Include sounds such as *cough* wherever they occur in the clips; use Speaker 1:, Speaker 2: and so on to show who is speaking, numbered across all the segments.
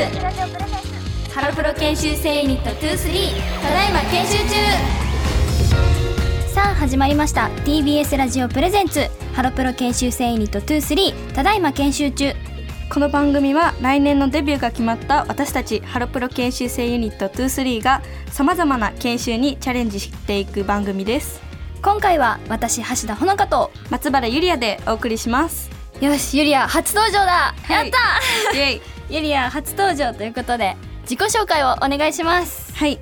Speaker 1: ハロプロ研修生ユニット23ただいま研修中。さあ始まりました。TBS ラジオプレゼンツハロプロ研修生ユニット23ただいま研修中。
Speaker 2: この番組は来年のデビューが決まった私たちハロプロ研修生ユニット23がさまざまな研修にチャレンジしていく番組です。
Speaker 1: 今回は私橋田ほのかと
Speaker 2: 松原ゆりやでお送りします。
Speaker 1: よしゆりや初登場だ、
Speaker 2: はい
Speaker 1: やった
Speaker 2: イエイ
Speaker 1: ゆりや初登場ということで自己紹介をお願いします。
Speaker 2: はい。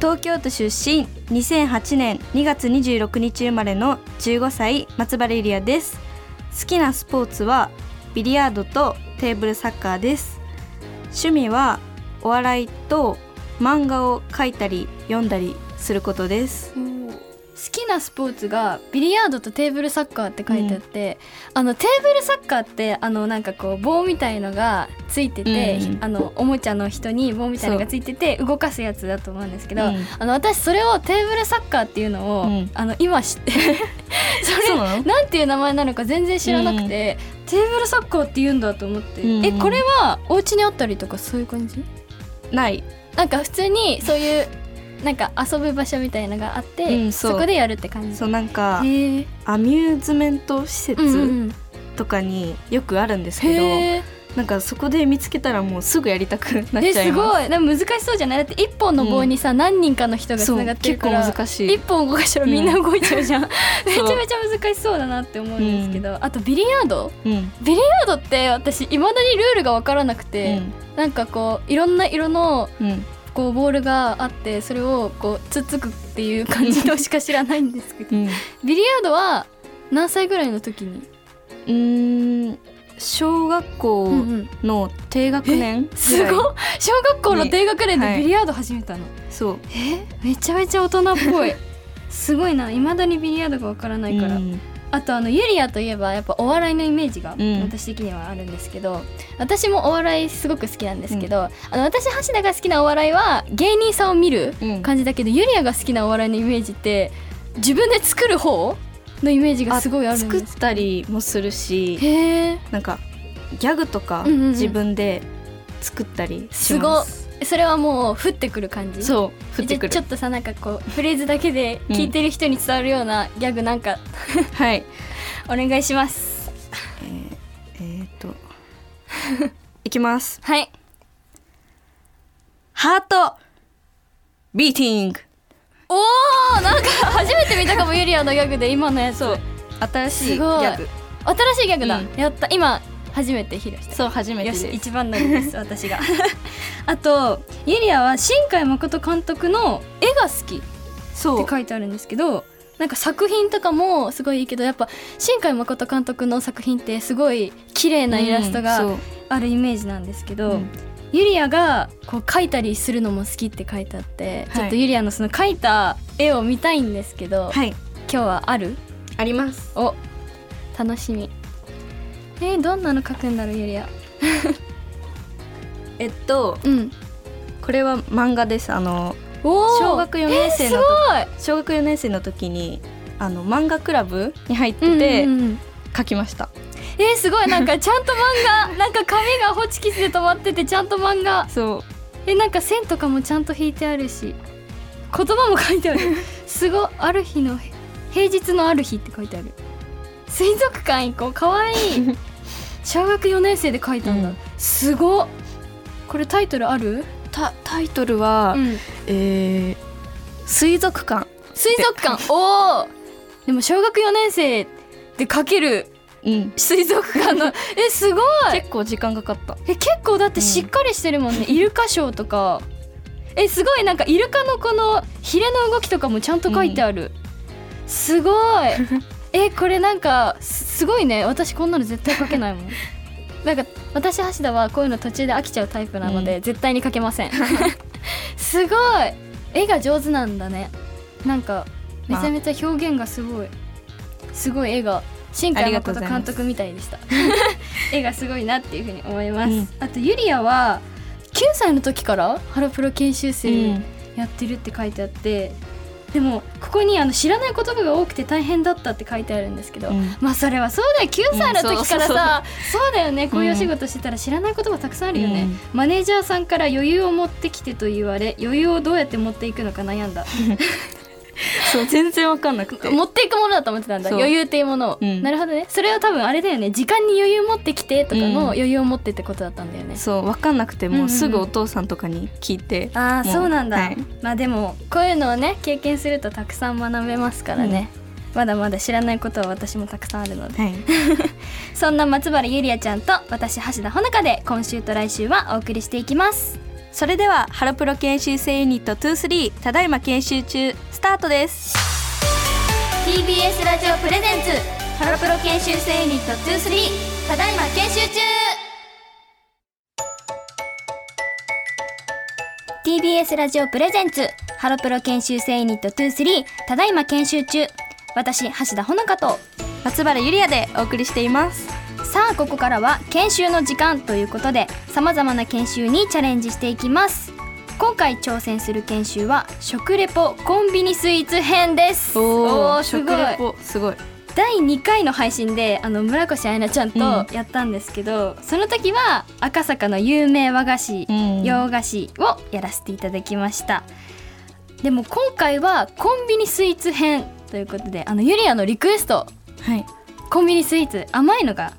Speaker 2: 東京都出身2008年2月26日生まれの15歳松原ゆりやです。好きなスポーツはビリヤードとテーブルサッカーです。趣味はお笑いと漫画を描いたり読んだりすることです。
Speaker 1: 好きなスポーツがビリヤードとテーブルサッカーって書いてあって、あのテーブルサッカーってあのなんかこう棒みたいのがついてて、
Speaker 2: うん。
Speaker 1: あのおもちゃの人に棒みたいのがついてて動かすやつだと思うんですけど、
Speaker 2: うん。
Speaker 1: あの私それをテーブルサッカーっていうのを、
Speaker 2: うん。
Speaker 1: あの今知って *laughs* それ
Speaker 2: そな
Speaker 1: んていう名前なのか全然知らなくて、テーブルサッカーって言うんだと思って、
Speaker 2: うん。
Speaker 1: えこれはお家にあったりとかそういう感じ？
Speaker 2: ない。
Speaker 1: なんか普通にそういうなんか遊ぶ場所みたいのがあって、
Speaker 2: うんそう。
Speaker 1: そこでやるって感じ。
Speaker 2: そうなんかアミューズメント施
Speaker 1: うんう
Speaker 2: 設
Speaker 1: ん
Speaker 2: とかによくあるんですけど、
Speaker 1: へ
Speaker 2: なんかそこで見つけたらもうすぐやりたくなっちゃいます。
Speaker 1: ごい。難しそうじゃない？だって一本の棒にさ、何人かの人がつながってるから
Speaker 2: 結構難しい。
Speaker 1: 一本動かしたらみんな動いちゃうじゃん、*laughs* めちゃめちゃ難しそうだなって思うんですけど、あとビリヤード。
Speaker 2: うん。
Speaker 1: ビリヤードって私いまだにルールが分からなくて、なんかこういろんな色の
Speaker 2: うんうん
Speaker 1: こうボールがあってそれをこうつっつくっていう感じのしか知らないんですけど
Speaker 2: うん。
Speaker 1: ビリヤードは何歳ぐらいの時に、
Speaker 2: うーん小学校
Speaker 1: うんうん。
Speaker 2: の低学年
Speaker 1: すごい。小学校の低学年で
Speaker 2: はい。
Speaker 1: ビリヤード始めたの、
Speaker 2: そう。
Speaker 1: えめちゃめちゃ大人っぽい。*laughs* すごいな。いまだにビリヤードがわからないから、
Speaker 2: うん
Speaker 1: あとあのユリアといえばやっぱお笑いのイメージが
Speaker 2: うん。
Speaker 1: 私的にはあるんですけど、私もお笑いすごく好きなんですけど、あの私橋田が好きなお笑いは芸人さんを見る
Speaker 2: うん。
Speaker 1: 感じだけど、ユリアが好きなお笑いのイメージって自分で作る方のイメージがすごいあるん
Speaker 2: 作っ
Speaker 1: です
Speaker 2: たりもするしなんかギャグとか
Speaker 1: うんうんうん。
Speaker 2: 自分で作ったりし
Speaker 1: す。ごっ。
Speaker 2: ます
Speaker 1: それはもう降ってくる感じ？
Speaker 2: そう降ってくる。
Speaker 1: ちょっとさなんかこうフレーズだけで聞いてる人に伝わるようなギャグなんか。
Speaker 2: はい。*laughs*
Speaker 1: お願いします。
Speaker 2: えー、っと。*laughs* いきます。
Speaker 1: はい。
Speaker 2: ハート。ビーティング
Speaker 1: おーなんか初めて見たかもユリアのギャグで今のやつ。
Speaker 2: そう。新しいギャグ。
Speaker 1: 新しいギャグだ、
Speaker 2: うん。
Speaker 1: やった。今初めて披露した。
Speaker 2: そう初めて
Speaker 1: よ
Speaker 2: です。
Speaker 1: し一番乗りです *laughs* 私が。*laughs* あとユリアは新海誠監督の絵が好き
Speaker 2: そう。
Speaker 1: って書いてあるんですけどなんか作品とかもすごいいいけどやっぱ新海誠監督の作品ってすごい綺麗なイラストがあるイメージなんですけど、
Speaker 2: うん。
Speaker 1: ユリアがこう描いたりするのも好きって書いてあって、
Speaker 2: はい。
Speaker 1: ちょっとユリアのその描いた絵を見たいんですけど、
Speaker 2: はい
Speaker 1: 今日はある
Speaker 2: あります
Speaker 1: お楽しみえー、どんなの描くんだろうユリア
Speaker 2: えっと
Speaker 1: うん。
Speaker 2: これは漫画です。あの小学4年生の
Speaker 1: えー
Speaker 2: 時小学4年生の時にあの漫画クラブに入ってて
Speaker 1: うんうんうん。
Speaker 2: 書きました、
Speaker 1: えー、すごい。なんか *laughs* ちゃんと漫画なんか紙がホチキスで止まっててちゃんと漫画。
Speaker 2: そう。
Speaker 1: えなんか線とかもちゃんと引いてあるし言葉も書いてある。*laughs* すごい。ある日の平日のある日って書いてある。水族館行こう。かわいい *laughs* 小学4年生で書いたんだ、
Speaker 2: うん。
Speaker 1: すごっ。これタイトルある、
Speaker 2: タタイトルは、
Speaker 1: うん、
Speaker 2: えー水族館。
Speaker 1: 水族館。おおでも小学4年生で書ける
Speaker 2: うん。
Speaker 1: 水族館の。*laughs* えすごい。
Speaker 2: 結構時間かかった。
Speaker 1: え結構だってしっかりしてるもんね、*laughs* イルカショーとか。えすごい。なんかイルカのこのヒレの動きとかもちゃんと書いてある、すごい *laughs* えこれなんかすすごいね。私こんなの絶対書けないもん。*laughs* なんか私橋田はこういうの途中で飽きちゃうタイプなので、
Speaker 2: う
Speaker 1: 絶対に書けません。*laughs* すごい。絵が上手なんだね。なんかめちゃめちゃ表現がすごい、すごい絵が。新海誠監督みたいでした。*laughs* 絵がすごいなっていうふうに思います、
Speaker 2: うん。
Speaker 1: あとユリアは9歳の時からハロプロ研修生
Speaker 2: うん。
Speaker 1: やってるって書いてあって、でもここにあの知らない言葉が多くて大変だったって書いてあるんですけど、
Speaker 2: うん。
Speaker 1: まあそれはそうだよ。9歳の時からさ、そうだよね。こういうお仕事してたら知らない言葉たくさんあるよね、
Speaker 2: うん。
Speaker 1: マネージャーさんから余裕を持ってきてと言われ余裕をどうやって持っていくのか悩んだ
Speaker 2: そう全然わかんなくて。
Speaker 1: 持っていくものだと思ってたんだ。余裕っていうものを、
Speaker 2: うん。
Speaker 1: なるほどね。それは多分あれだよね。時間に余裕持ってきてとか
Speaker 2: うん。
Speaker 1: の余裕を持ってってことだったんだよね、
Speaker 2: そうわかんなくて
Speaker 1: うんうんう
Speaker 2: もうん。すぐお父さんとかに聞いて、
Speaker 1: ああ
Speaker 2: もう
Speaker 1: そうなんだ、
Speaker 2: はい。
Speaker 1: まあでもこういうのをね経験するとたくさん学べますからね、まだまだ知らないことは私もたくさんあるので。
Speaker 2: はい、*laughs*
Speaker 1: そんな松原ゆりあちゃんと私橋田ほのかで今週と来週はお送りしていきます
Speaker 2: それではハロプロ研修生ユニット23ただいま研修中スタートです。
Speaker 1: TBS ラジオプレゼンツハロプロ研修生ユニット23ただいま研修中。TBS ラジオプレゼンツハロプロ研修生ユニット23ただいま研修中。私橋田ほのかと
Speaker 2: 松原ゆりやでお送りしています
Speaker 1: さあここからは研修の時間ということでさまざまな研修にチャレンジしていきます。今回挑戦する研修は食レポコンビニスイーツ編です。
Speaker 2: おお
Speaker 1: すごい
Speaker 2: 食レポすごい。
Speaker 1: 第2回の配信であの村越愛菜ちゃんと
Speaker 2: うん。
Speaker 1: やったんですけど、その時は赤坂の有名和菓子、
Speaker 2: うん。
Speaker 1: 洋菓子をやらせていただきました。でも今回はコンビニスイーツ編ということであのユリアのリクエスト。
Speaker 2: はい。
Speaker 1: コンビニスイーツ甘いのが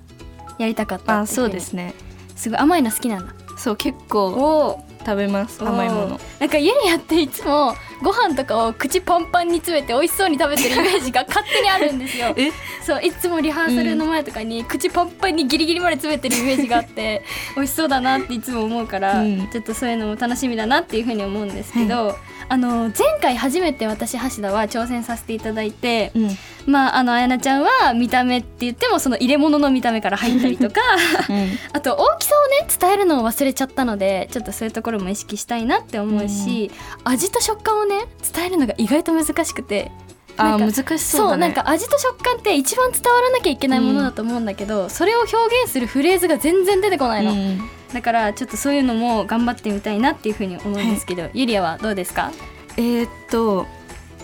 Speaker 1: やりたかった
Speaker 2: あそうですね。
Speaker 1: すごい甘いの好きなんだ。
Speaker 2: そう結構食べます甘いもの。
Speaker 1: なんかユリアっていつもご飯とかを口パンパンに詰めて美味しそうに食べてるイメージが勝手にあるんですよ。*laughs*
Speaker 2: え？
Speaker 1: そういつもリハーサルの前とかに口パンパンにギリギリまで詰めてるイメージがあって *laughs* 美味しそうだなっていつも思うから、
Speaker 2: うん。
Speaker 1: ちょっとそういうのも楽しみだなっていうふうに思うんですけど、あの前回初めて私橋田は挑戦させていただいて、
Speaker 2: うん。
Speaker 1: まああのあやなちゃんは見た目って言ってもその入れ物の見た目から入ったりとか
Speaker 2: うん。*laughs*
Speaker 1: あと大きさをね伝えるのを忘れちゃったのでちょっとそういうところも意識したいなって思うし、味と食感をね伝えるのが意外と難しくて
Speaker 2: あ難しそうだね。
Speaker 1: なんか味と食感って一番伝わらなきゃいけないものだと思うんだけど、それを表現するフレーズが全然出てこないの、
Speaker 2: うん。
Speaker 1: だからちょっとそういうのも頑張ってみたいなっていうふうに思うんですけど、ゆりあはどうですか？
Speaker 2: えーっと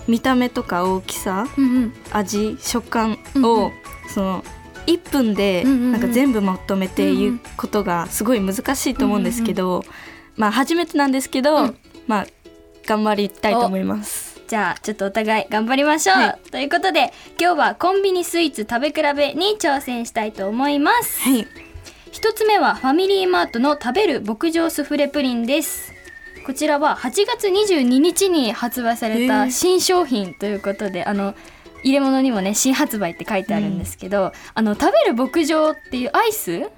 Speaker 2: 見た目とか大きさ
Speaker 1: うんうん。
Speaker 2: 味食感
Speaker 1: うんう
Speaker 2: を、
Speaker 1: ん。
Speaker 2: その1分で
Speaker 1: うんうんうん。
Speaker 2: なんか全部まとめて言うことがすごい難しいと思うんですけど、まあ初めてなんですけど、
Speaker 1: うん。
Speaker 2: まあ頑張りたいと思います。
Speaker 1: じゃあちょっとお互い頑張りましょう、
Speaker 2: はい。
Speaker 1: ということで今日はコンビニスイーツ食べ比べに挑戦したいと思います。
Speaker 2: はい、
Speaker 1: 一つ目はファミリーマートの食べる牧場スフレプリンです。こちらは8月22日に発売された新商品ということで、あの入れ物にもね新発売って書いてあるんですけど、あの食べる牧場っていうアイス？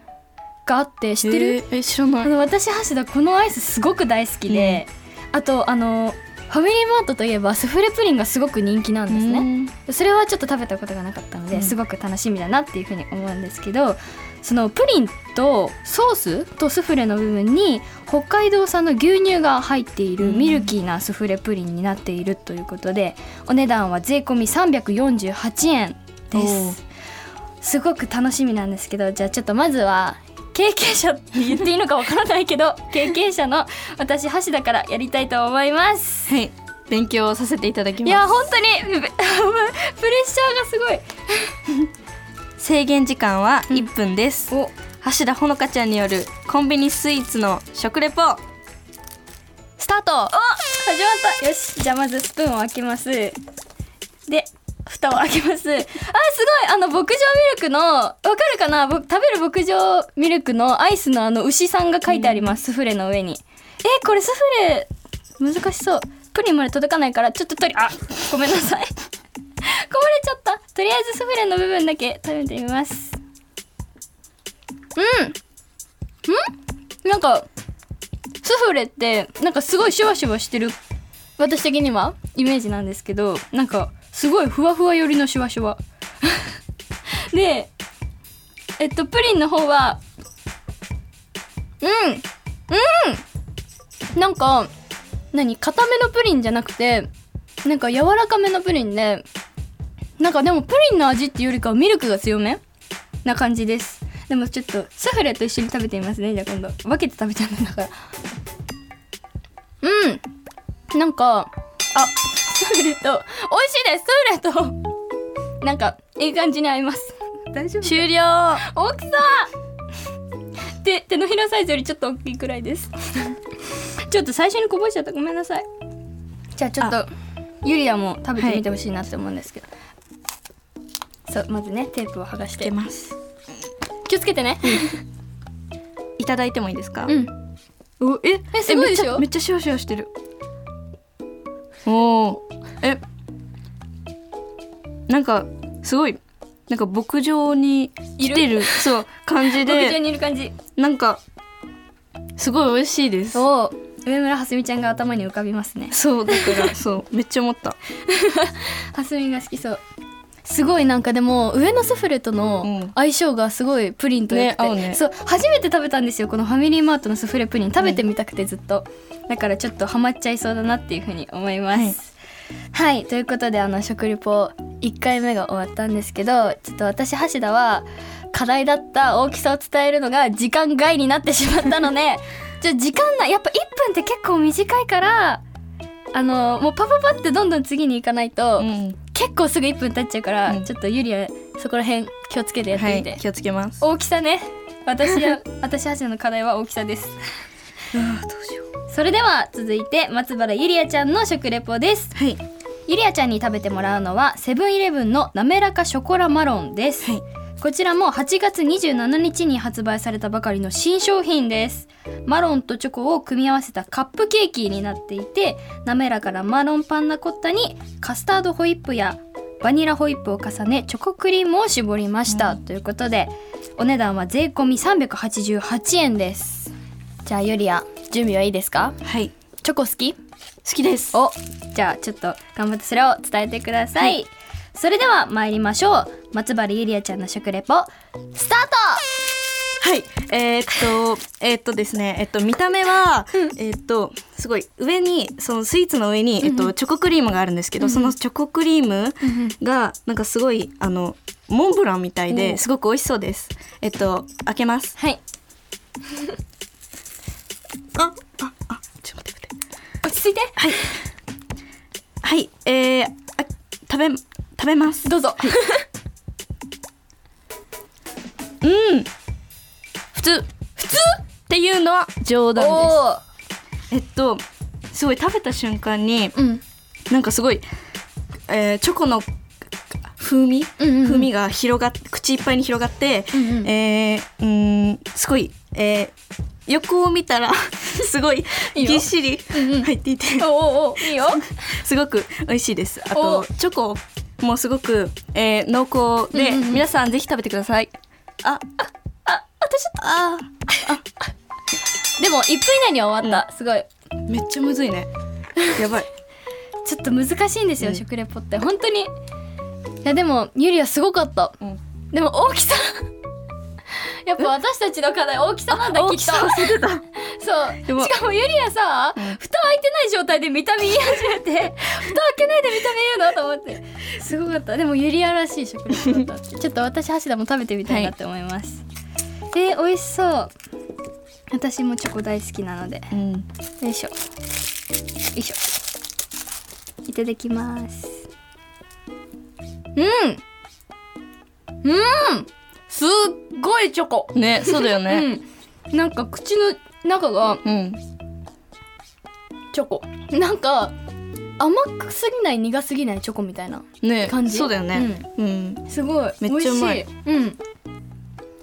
Speaker 1: があって知ってる、
Speaker 2: えー。え知らない。
Speaker 1: あの私橋田このアイスすごく大好きで、あとあのファミリーマートといえばスフレプリンがすごく人気なんですね、
Speaker 2: ね。
Speaker 1: それはちょっと食べたことがなかったので、
Speaker 2: うん。
Speaker 1: すごく楽しみだなっていうふうに思うんですけどそのプリンとソースとスフレの部分に北海道産の牛乳が入っている
Speaker 2: うん。
Speaker 1: ミルキーなスフレプリンになっているということでお値段は税込み348円です。すごく楽しみなんですけどじゃあちょっとまずは経験者って言っていいのかわからないけど *laughs* 経験者の私橋田からやりたいと思います。
Speaker 2: はい、勉強させていただきます。
Speaker 1: いや本当に *laughs* プレッシャーがすごい。
Speaker 2: 制限時間は
Speaker 1: うん。
Speaker 2: 1分です。
Speaker 1: お。
Speaker 2: 橋田ほのかちゃんによるコンビニスイーツの食レポ。スタート。
Speaker 1: 始まった。よし。じゃあまずスプーンを開けます。で蓋を開けます。あすごい。あの牧場ミルクのわかるかな？ぼ食べる牧場ミルクのアイスのあの牛さんが書いてあります、スフレの上に。えこれスフレ難しそう。プリンまで届かないからちょっと取りあ。ごめんなさい。*laughs* こぼれちゃった。とりあえずスフレの部分だけ食べてみます。うん。ん？なんかスフレってなんかすごいシュワシュワしてる。私的にはイメージなんですけどなんかすごいふわふわ寄りのシュワシュワ。*laughs* でえっとプリンの方はうんうん。なんか何固めのプリンじゃなくてなんか柔らかめのプリンでなんかでもプリンの味っていうよりかはミルクが強めな感じです。でもちょっとスフレと一緒に食べてみますね。じゃあ今度分けて食べちゃうんだから。うん。なんかあスフレと美味しいです。スフレとなんかいい感じに合います。大丈夫
Speaker 2: 終了。
Speaker 1: 大きさ。手手のひらサイズよりちょっと大きいくらいです。ちょっと最初にこぼしちゃった。ごめんなさい。じゃあちょっとゆりやも食べてみてほしいなって思うんですけど、そうまずねテープを剥がして。
Speaker 2: 出ます
Speaker 1: 気をつけてね。*laughs*
Speaker 2: いただいてもいいですか？
Speaker 1: うん。
Speaker 2: おえ？
Speaker 1: えすごいでしょ？
Speaker 2: めっちゃシュワシュワしてる。おおえなんかすごいなんか牧場に来てるそう感じ
Speaker 1: 牧場
Speaker 2: で
Speaker 1: にいる感じ。
Speaker 2: なんかすごい美味しいです。
Speaker 1: そう上村はすみちゃんが頭に浮かびますね。
Speaker 2: そうだから *laughs* そうめっちゃ思った。*laughs*
Speaker 1: はすみが好きそう。すごいなんかでも上のスフレと
Speaker 2: う
Speaker 1: の
Speaker 2: ん。
Speaker 1: 相性がすごいプリンと良くて、
Speaker 2: ね合うね。
Speaker 1: そう初めて食べたんですよこのファミリーマートのスフレプリン。食べてみたくてずっと、だからちょっとハマっちゃいそうだなっていうふうに思います。はい、ということであの食リポ1回目が終わったんですけどちょっと私橋田は課題だった大きさを伝えるのが時間外になってしまったので *laughs* じゃ時間ないやっぱ1分って結構短いからあのもうパパパってどんどん次に行かないと、
Speaker 2: うん。
Speaker 1: 結構すぐ1分経っちゃうから、
Speaker 2: うん。
Speaker 1: ちょっとゆりはそこら辺気をつけてやってみて、
Speaker 2: はい気をつけます。
Speaker 1: 大きさね。私は私はじの課題は大きさです。*laughs*
Speaker 2: あーどうしよう
Speaker 1: それでは続いて松原ゆりあちゃんの食レポです。
Speaker 2: はい。
Speaker 1: ゆりあちゃんに食べてもらうのはセブンイレブンの滑らかショコラマロンです、
Speaker 2: はい。
Speaker 1: こちらも8月27日に発売されたばかりの新商品です。マロンとチョコを組み合わせたカップケーキになっていて滑らかなマロンパンナコッタにカスタードホイップやバニラホイップを重ねチョコクリームを絞りました、ということでお値段は税込み388円ですじゃあゆりあ準備はいいですか？
Speaker 2: はい。
Speaker 1: チョコ好き？
Speaker 2: 好きです。
Speaker 1: おじゃあちょっと頑張ってそれを伝えてください、それでは参りましょう。松原ゆりあちゃんの食レポスター
Speaker 2: はい。えー、っと *laughs* えー、っとですね。えっと見た目は、えー、っとすごい上にそのスイーツの上に、えっと、チョコクリームがあるんですけど、そのチョコクリームがなんかすごいあのモンブランみたい
Speaker 1: お
Speaker 2: ですごく美味しそうです。えっと開けます。
Speaker 1: はい
Speaker 2: あああちょっと待って待って。
Speaker 1: 落ち着いて。
Speaker 2: はい。はいえー、あ食べ食べます。
Speaker 1: どうぞ、*laughs*
Speaker 2: うん。普通。普通っていうのは冗談
Speaker 1: お
Speaker 2: です。えっとすごい食べた瞬間に
Speaker 1: ーうん。
Speaker 2: なんかすごい、えーチョコの風味、
Speaker 1: うんうんうん。
Speaker 2: 風味が広がっ口いっぱいに広がって、
Speaker 1: うんうん。
Speaker 2: えーうーんすごい、えー横を見たら *laughs* すごいぎっしり
Speaker 1: うんうん。
Speaker 2: 入っていて、
Speaker 1: おおおいいよ。*laughs*
Speaker 2: すごく美味しいです。あ
Speaker 1: お
Speaker 2: とチョコもすごく、えー濃厚で、
Speaker 1: うんうんうん。
Speaker 2: 皆さんぜひ食べてください。あ
Speaker 1: あ私
Speaker 2: あ
Speaker 1: でも1分以内には終わった、すごい。
Speaker 2: ーめっちゃむずいね。やばい。*laughs*
Speaker 1: ちょっと難しいんですよ、
Speaker 2: うん。
Speaker 1: 食レポって。本当に。いやでもゆりはすごかった。
Speaker 2: うん。
Speaker 1: でも大きさやっぱ私たちの課題大きさなんだきっと。*laughs* そう。
Speaker 2: でも
Speaker 1: しかもゆりやさ、
Speaker 2: うん。
Speaker 1: 蓋開いてない状態で見た目言い始めて蓋開けないで見た目言うの？と思って。すごかった。でもゆりやらしい食レポだったちょっと私橋田も食べてみたいなって思います、えー、美味しそう。私もチョコ大好きなので。
Speaker 2: うん。
Speaker 1: よいしょ。よいしょ。いただきます。うん。うんすっごいチョコ。
Speaker 2: ねそうだよね。
Speaker 1: うん、なんか口の中が
Speaker 2: うん。
Speaker 1: チョコ。なんか甘くすぎない苦すぎないチョコみたいな
Speaker 2: ね
Speaker 1: 感じ？
Speaker 2: そうだよね。うん、
Speaker 1: すごい。
Speaker 2: めっちゃうまい。
Speaker 1: 美味しい。うん。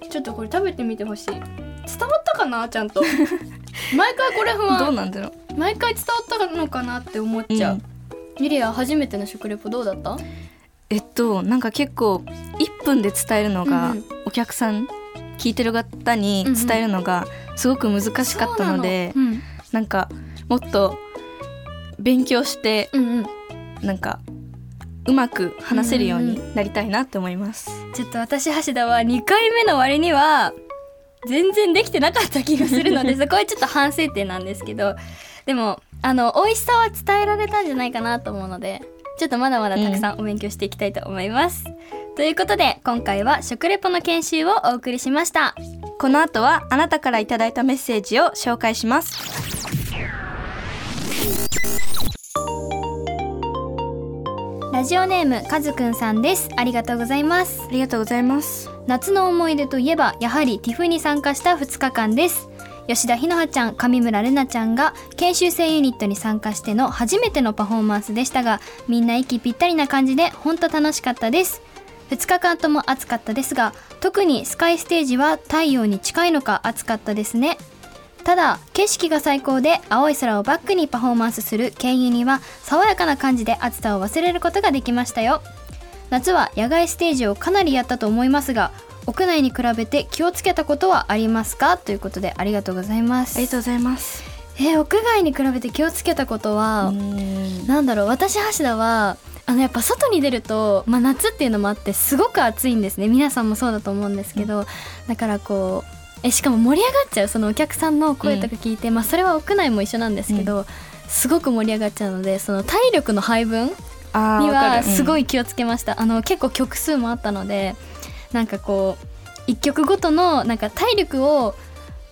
Speaker 1: ちょっとこれ食べてみてほしい。伝わったかな？ちゃんと。*laughs* 毎回これ不
Speaker 2: どう
Speaker 1: 安
Speaker 2: なんだろう。
Speaker 1: 毎回伝わったのかなって思っちゃう、ゆりや初めての食レポどうだった？
Speaker 2: えっとなんか結構1分で伝えるのが、お客さん聞いてる方に伝えるのがすごく難しかったので、
Speaker 1: な
Speaker 2: ん。かもっと勉強して
Speaker 1: うん、うん。うん
Speaker 2: なんかうまく話せるようになりたいなって思います。
Speaker 1: ちょっと私橋田は2回目の割には全然できてなかった気がするので *laughs* そこはちょっと反省点なんですけどでもあの美味しさは伝えられたんじゃないかなと思うのでちょっとまだまだたくさんお勉強していきたいと思います。ということで今回は食レポの研修をお送りしました。
Speaker 2: この後はあなたからいただいたメッセージを紹介します。
Speaker 1: ラジオネームかずくんさんですありがとうございます
Speaker 2: ありがとうございます
Speaker 1: 夏の思い出といえばやはり TIFF に参加した2日間です吉田ひのはちゃん上村れなちゃんが研修生ユニットに参加しての初めてのパフォーマンスでしたがみんな息ぴったりな感じで本当楽しかったです。2日間とも暑かったですが特にスカイステージは太陽に近いのか暑かったですね。ただ景色が最高で青い空をバックにパフォーマンスするケンユニは爽やかな感じで暑さを忘れることができましたよ。夏は野外ステージをかなりやったと思いますが屋内に比べて気をつけたことはありますか？ということでありがとうございます。
Speaker 2: ありがとうございます。
Speaker 1: えー屋外に比べて気をつけたことは、
Speaker 2: うん。
Speaker 1: なんだろう？私橋田はあのやっぱ外に出ると、まあ、夏っていうのもあってすごく暑いんですね。皆さんもそうだと思うんですけど、だからこうえしかも盛り上がっちゃうそのお客さんの声とか聞いて、まあそれは屋内も一緒なんですけど、すごく盛り上がっちゃうのでその体力の配分にはすごい気をつけました、あの結構曲数もあったのでなんかこう一曲ごとのなんか体力を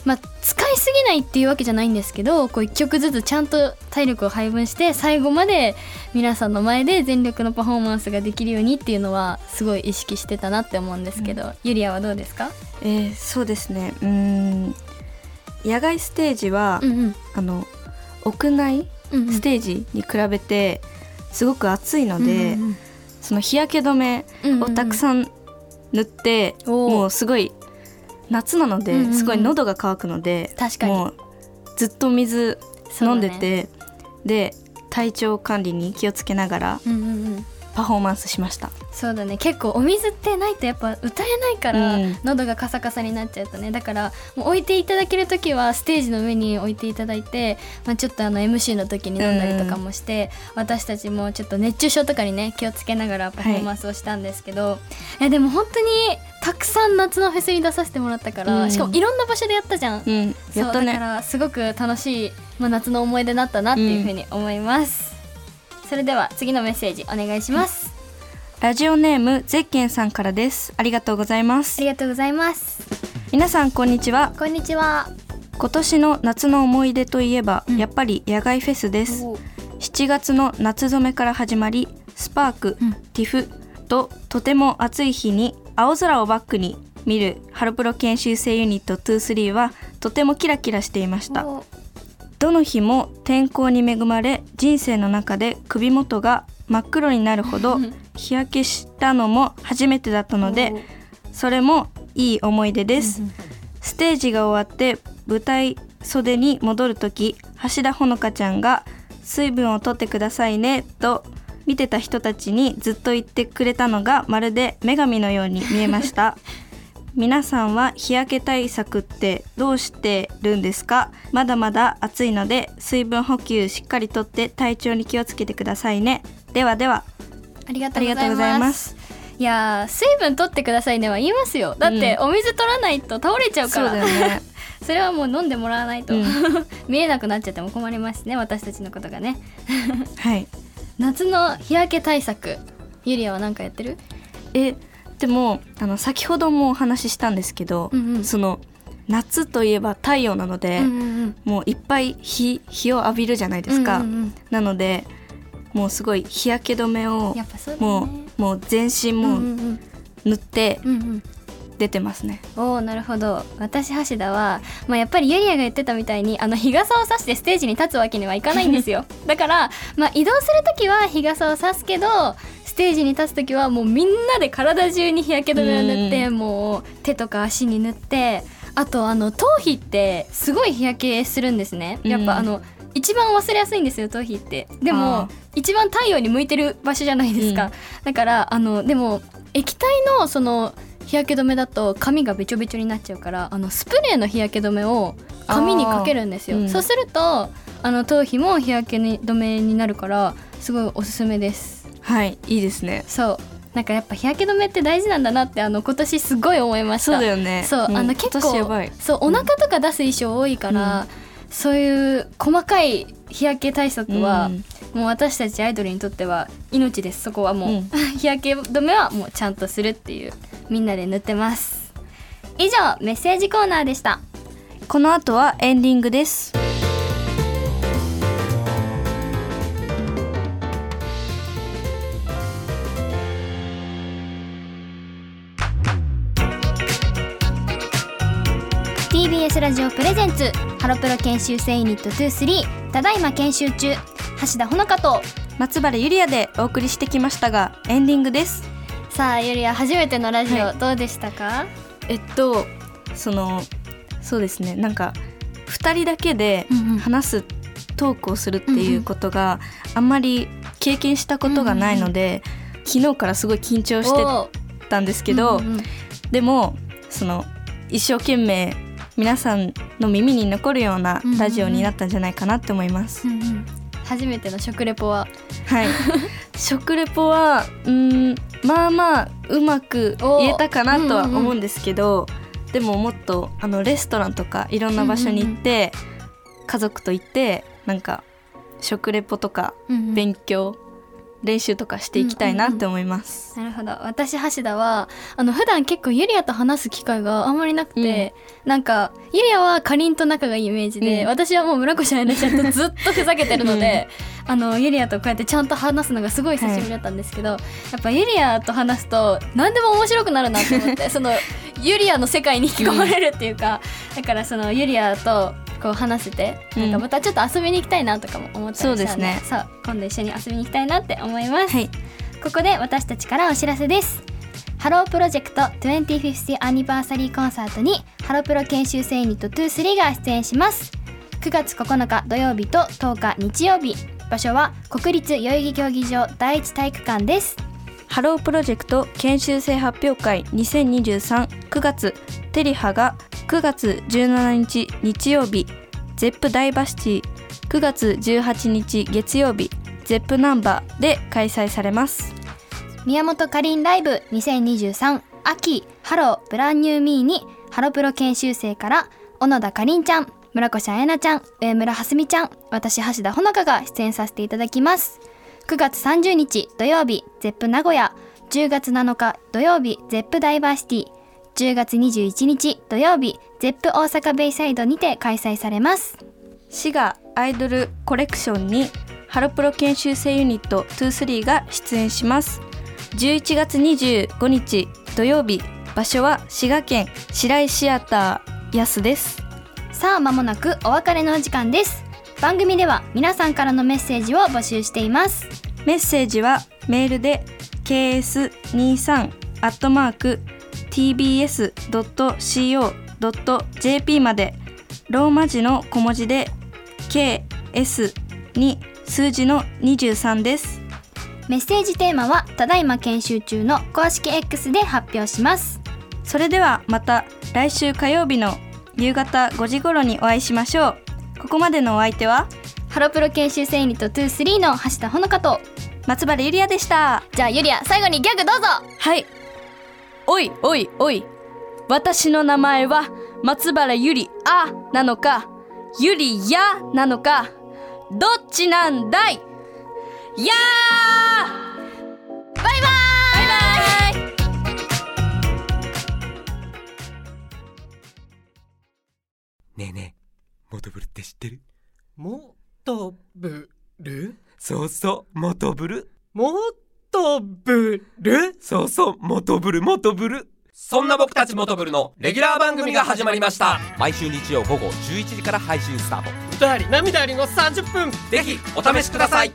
Speaker 1: まあ、使いすぎないっていうわけじゃないんですけどこう一曲ずつちゃんと体力を配分して最後まで皆さんの前で全力のパフォーマンスができるようにっていうのはすごい意識してたなって思うんですけど、ゆりやはどうですか？
Speaker 2: えーそうですね。うーん。野外ステージは、
Speaker 1: うんうん。
Speaker 2: あの屋内
Speaker 1: うんうん。
Speaker 2: ステージに比べてすごく暑いので、
Speaker 1: うんうん
Speaker 2: その日焼け止め
Speaker 1: うん
Speaker 2: をたくさん塗って、もうすごい夏なので、すごい喉が渇くので
Speaker 1: 確かに。
Speaker 2: もうずっと水飲んでて、で体調管理に気をつけながらパフォーマンスしました
Speaker 1: そうだね。結構お水ってないとやっぱ歌えないから、
Speaker 2: うん。
Speaker 1: 喉がカサカサになっちゃうとね。だからもう置いていただける時はステージの上に置いていただいて、まあ、ちょっとあの MC の時に飲んだりとかもして、私たちもちょっと熱中症とかにね気をつけながらパフォーマンスをしたんですけど、い、やでも本当にたくさん夏のフェスに出させてもらったから、
Speaker 2: うん。
Speaker 1: しかもいろんな場所でやったじゃん。
Speaker 2: うん。やった
Speaker 1: そうだか
Speaker 2: ね
Speaker 1: らすごく楽しい、まあ、夏の思い出だったなっていうふうに思います、それでは次のメッセージお願いします、
Speaker 2: ラジオネームゼッケンさんからです。ありがとうございます。
Speaker 1: ありがとうございます。
Speaker 2: 皆さんこんにちは。
Speaker 1: こんにちは。
Speaker 2: 今年の夏の思い出といえば、
Speaker 1: うん。
Speaker 2: やっぱり野外フェスです。
Speaker 1: お
Speaker 2: 7月の夏染めから始まりスパーク、
Speaker 1: うん。
Speaker 2: ティフととても暑い日に青空をバックに見るハロプロ研修生ユニット23はとてもキラキラしていました。
Speaker 1: お
Speaker 2: どの日も天候に恵まれ人生の中で首元が真っ黒になるほど *laughs* 日焼けしたのも初めてだったのでそれもいい思い出です。ステージが終わって舞台袖に戻る時橋田ほのかちゃんが「水分を取ってくださいね」と見てた人たちにずっと言ってくれたのがまるで女神のように見えました。*laughs* 皆さんは日焼け対策ってどうしてるんですか？まだまだ暑いので水分補給しっかりとって体調に気をつけてくださいねではでは。
Speaker 1: ありが
Speaker 2: あ
Speaker 1: とうございま
Speaker 2: ます。す
Speaker 1: いやー水分取ってくださいねは言いますよ。だってお水取らないと倒れちゃうか
Speaker 2: そう
Speaker 1: ら
Speaker 2: だよね。*laughs*
Speaker 1: それはもう飲んでもらわないと、
Speaker 2: うん。
Speaker 1: 見えなくなっちゃっても困りますしね私たちのことがね。
Speaker 2: はい。
Speaker 1: 夏の日焼け対策ゆりやは何かやってる？
Speaker 2: えでもあの先ほどもお話ししたんですけど、
Speaker 1: うんうん。
Speaker 2: その夏といえば太陽なので、
Speaker 1: うんうんうん。
Speaker 2: もういっぱい日日を浴びるじゃないですか、
Speaker 1: うんうんうん。
Speaker 2: なのでもうすごい日焼け止めをも
Speaker 1: ね。
Speaker 2: うもう全身も
Speaker 1: うんうん
Speaker 2: 塗って
Speaker 1: うんうん。うん
Speaker 2: 出てますね、
Speaker 1: おおなるほど。私橋田は、まあ、やっぱりユリアが言ってたみたいにあの日傘を差してステージに立つわけにはいかないんですよ。*laughs* だから、まあ、移動する時は日傘を差すけどステージに立つ時はもうみんなで体中に日焼け止めを塗って
Speaker 2: う
Speaker 1: もう手とか足に塗ってあとあの頭皮ってすごい日焼けするんですね。やっぱ
Speaker 2: うん。
Speaker 1: あの一番忘れやすいんですよ頭皮って。でも
Speaker 2: あ
Speaker 1: 一番太陽に向いてる場所じゃないですか、
Speaker 2: うん。
Speaker 1: だからあのでも液体のその日焼け止めだと髪がべちょべちょになっちゃうからあのスプレーの日焼け止めを髪にかけるんですよ、
Speaker 2: うん。
Speaker 1: そうするとあの頭皮も日焼け止めになるからすごいおすすめです。
Speaker 2: はいいいですね。
Speaker 1: そう。なんかやっぱ日焼け止めって大事なんだなってあの今年すごい思いました。
Speaker 2: そうだよね。
Speaker 1: そう
Speaker 2: も
Speaker 1: あの結構そうお腹とか出す衣装多いから、そういう細かい日焼け対策は、
Speaker 2: うん。
Speaker 1: もう私たちアイドルにとっては命です。そこはもう、
Speaker 2: うん。*laughs*
Speaker 1: 日焼け止めはもうちゃんとするっていうみんなで塗ってます。以上メッセージコーナーでした。
Speaker 2: この後はエンディングです
Speaker 1: TBS ラジオプレゼンツハロプロ研修生ユニット23ただいま研修中橋田ほのかと
Speaker 2: 松原ゆりやでお送りしてきましたがエンディングです。
Speaker 1: さあゆりや初めてのラジオ、
Speaker 2: はい。
Speaker 1: どうでしたか？
Speaker 2: えっとそのそうですねなんか2人だけで
Speaker 1: うんうん。
Speaker 2: 話すトークをするっていうことがあんまり経験したことがないので、昨日からすごい緊張してたんですけど、
Speaker 1: うんうん
Speaker 2: でもその一生懸命皆さんの耳に残るようなラジオになったんじゃないかなって思います。
Speaker 1: うんうん。初めての食レポは。
Speaker 2: はい。*laughs* 食レポはうんまあまあうまく言えたかなとは思うんですけど、でももっとあのレストランとかいろんな場所に行って、家族と行ってなんか食レポとか勉強、練習とかしていきたいなって思います。
Speaker 1: なるほど。私橋田はあの普段結構ユリアと話す機会があんまりなくて、なんかユリアはかりんと仲がいいイメージで、
Speaker 2: うん。
Speaker 1: 私はもう村越愛菜ちゃんとずっとふざけてるので、あのユリアとこうやってちゃんと話すのがすごい久しぶりだったんですけど、やっぱユリアと話すと何でも面白くなるなと思ってそのユリアの世界に引き込まれるっていうか、だからそのユリアとこう話せて、
Speaker 2: うん。
Speaker 1: なんかまたちょっと遊びに行きたいなとかも思ったりしたので
Speaker 2: そうですね。
Speaker 1: そう今度一緒に遊びに行きたいなって思います。
Speaker 2: はい、
Speaker 1: ここで私たちからお知らせです。ハロープロジェクト 25th アニバーサリーコンサートにハロプロ研修生ユニット23が出演します。9月9日土曜日と10日日曜日場所は国立代々木競技場第一体育館です。
Speaker 2: ハロープロジェクト研修生発表会20239月テリハが9月17日日曜日ゼップダイバーシティ。9月18日月曜日ゼップなんばで開催されます。
Speaker 1: 宮本かりんライブ2023秋 Hello Brand New Me にハロプロ研修生から小野田かりんちゃん村越彩菜ちゃん上村はすみちゃん私橋田ほのかが出演させていただきます。9月30日土曜日ゼップ名古屋。10月7日土曜日ゼップダイバーシティ。10月21日土曜日ゼップ大阪ベイサイドにて開催されます。
Speaker 2: 滋賀アイドルコレクションにハロプロ研修生ユニット23が出演します。11月25日土曜日場所は滋賀県白井シアター安です。
Speaker 1: さあ間もなくお別れのお時間です。番組では皆さんからのメッセージを募集しています。
Speaker 2: メッセージはメールで ks23 アットマーク tbs.co.jp までローマ字の小文字で ks に数字の23です。
Speaker 1: メッセージテーマはただいま研修中の公式 X で発表します。
Speaker 2: それではまた来週火曜日の夕方5時頃にお会いしましょう。ここまでのお相手は
Speaker 1: ハロプロ研修生ユニット23の橋田ほのかと
Speaker 2: 松原ゆりやでした。
Speaker 1: じゃあゆりあ最後にギャグどうぞ。
Speaker 2: はいおいおいおい。私の名前は松原ゆりあなのかゆりやなのかどっちなんだい？やー！バイバイ！バイバ
Speaker 3: ねえねえモトブルって知ってる？
Speaker 4: もとぶる
Speaker 3: そうそうモトブル。
Speaker 4: もとぶる
Speaker 3: そうそうモトブルモトブル。そんな僕たちモトブルのレギュラー番組が始まりました。毎週日曜午後11時から配信スタート。
Speaker 4: 歌あり涙ありの30分。
Speaker 3: ぜひお試しください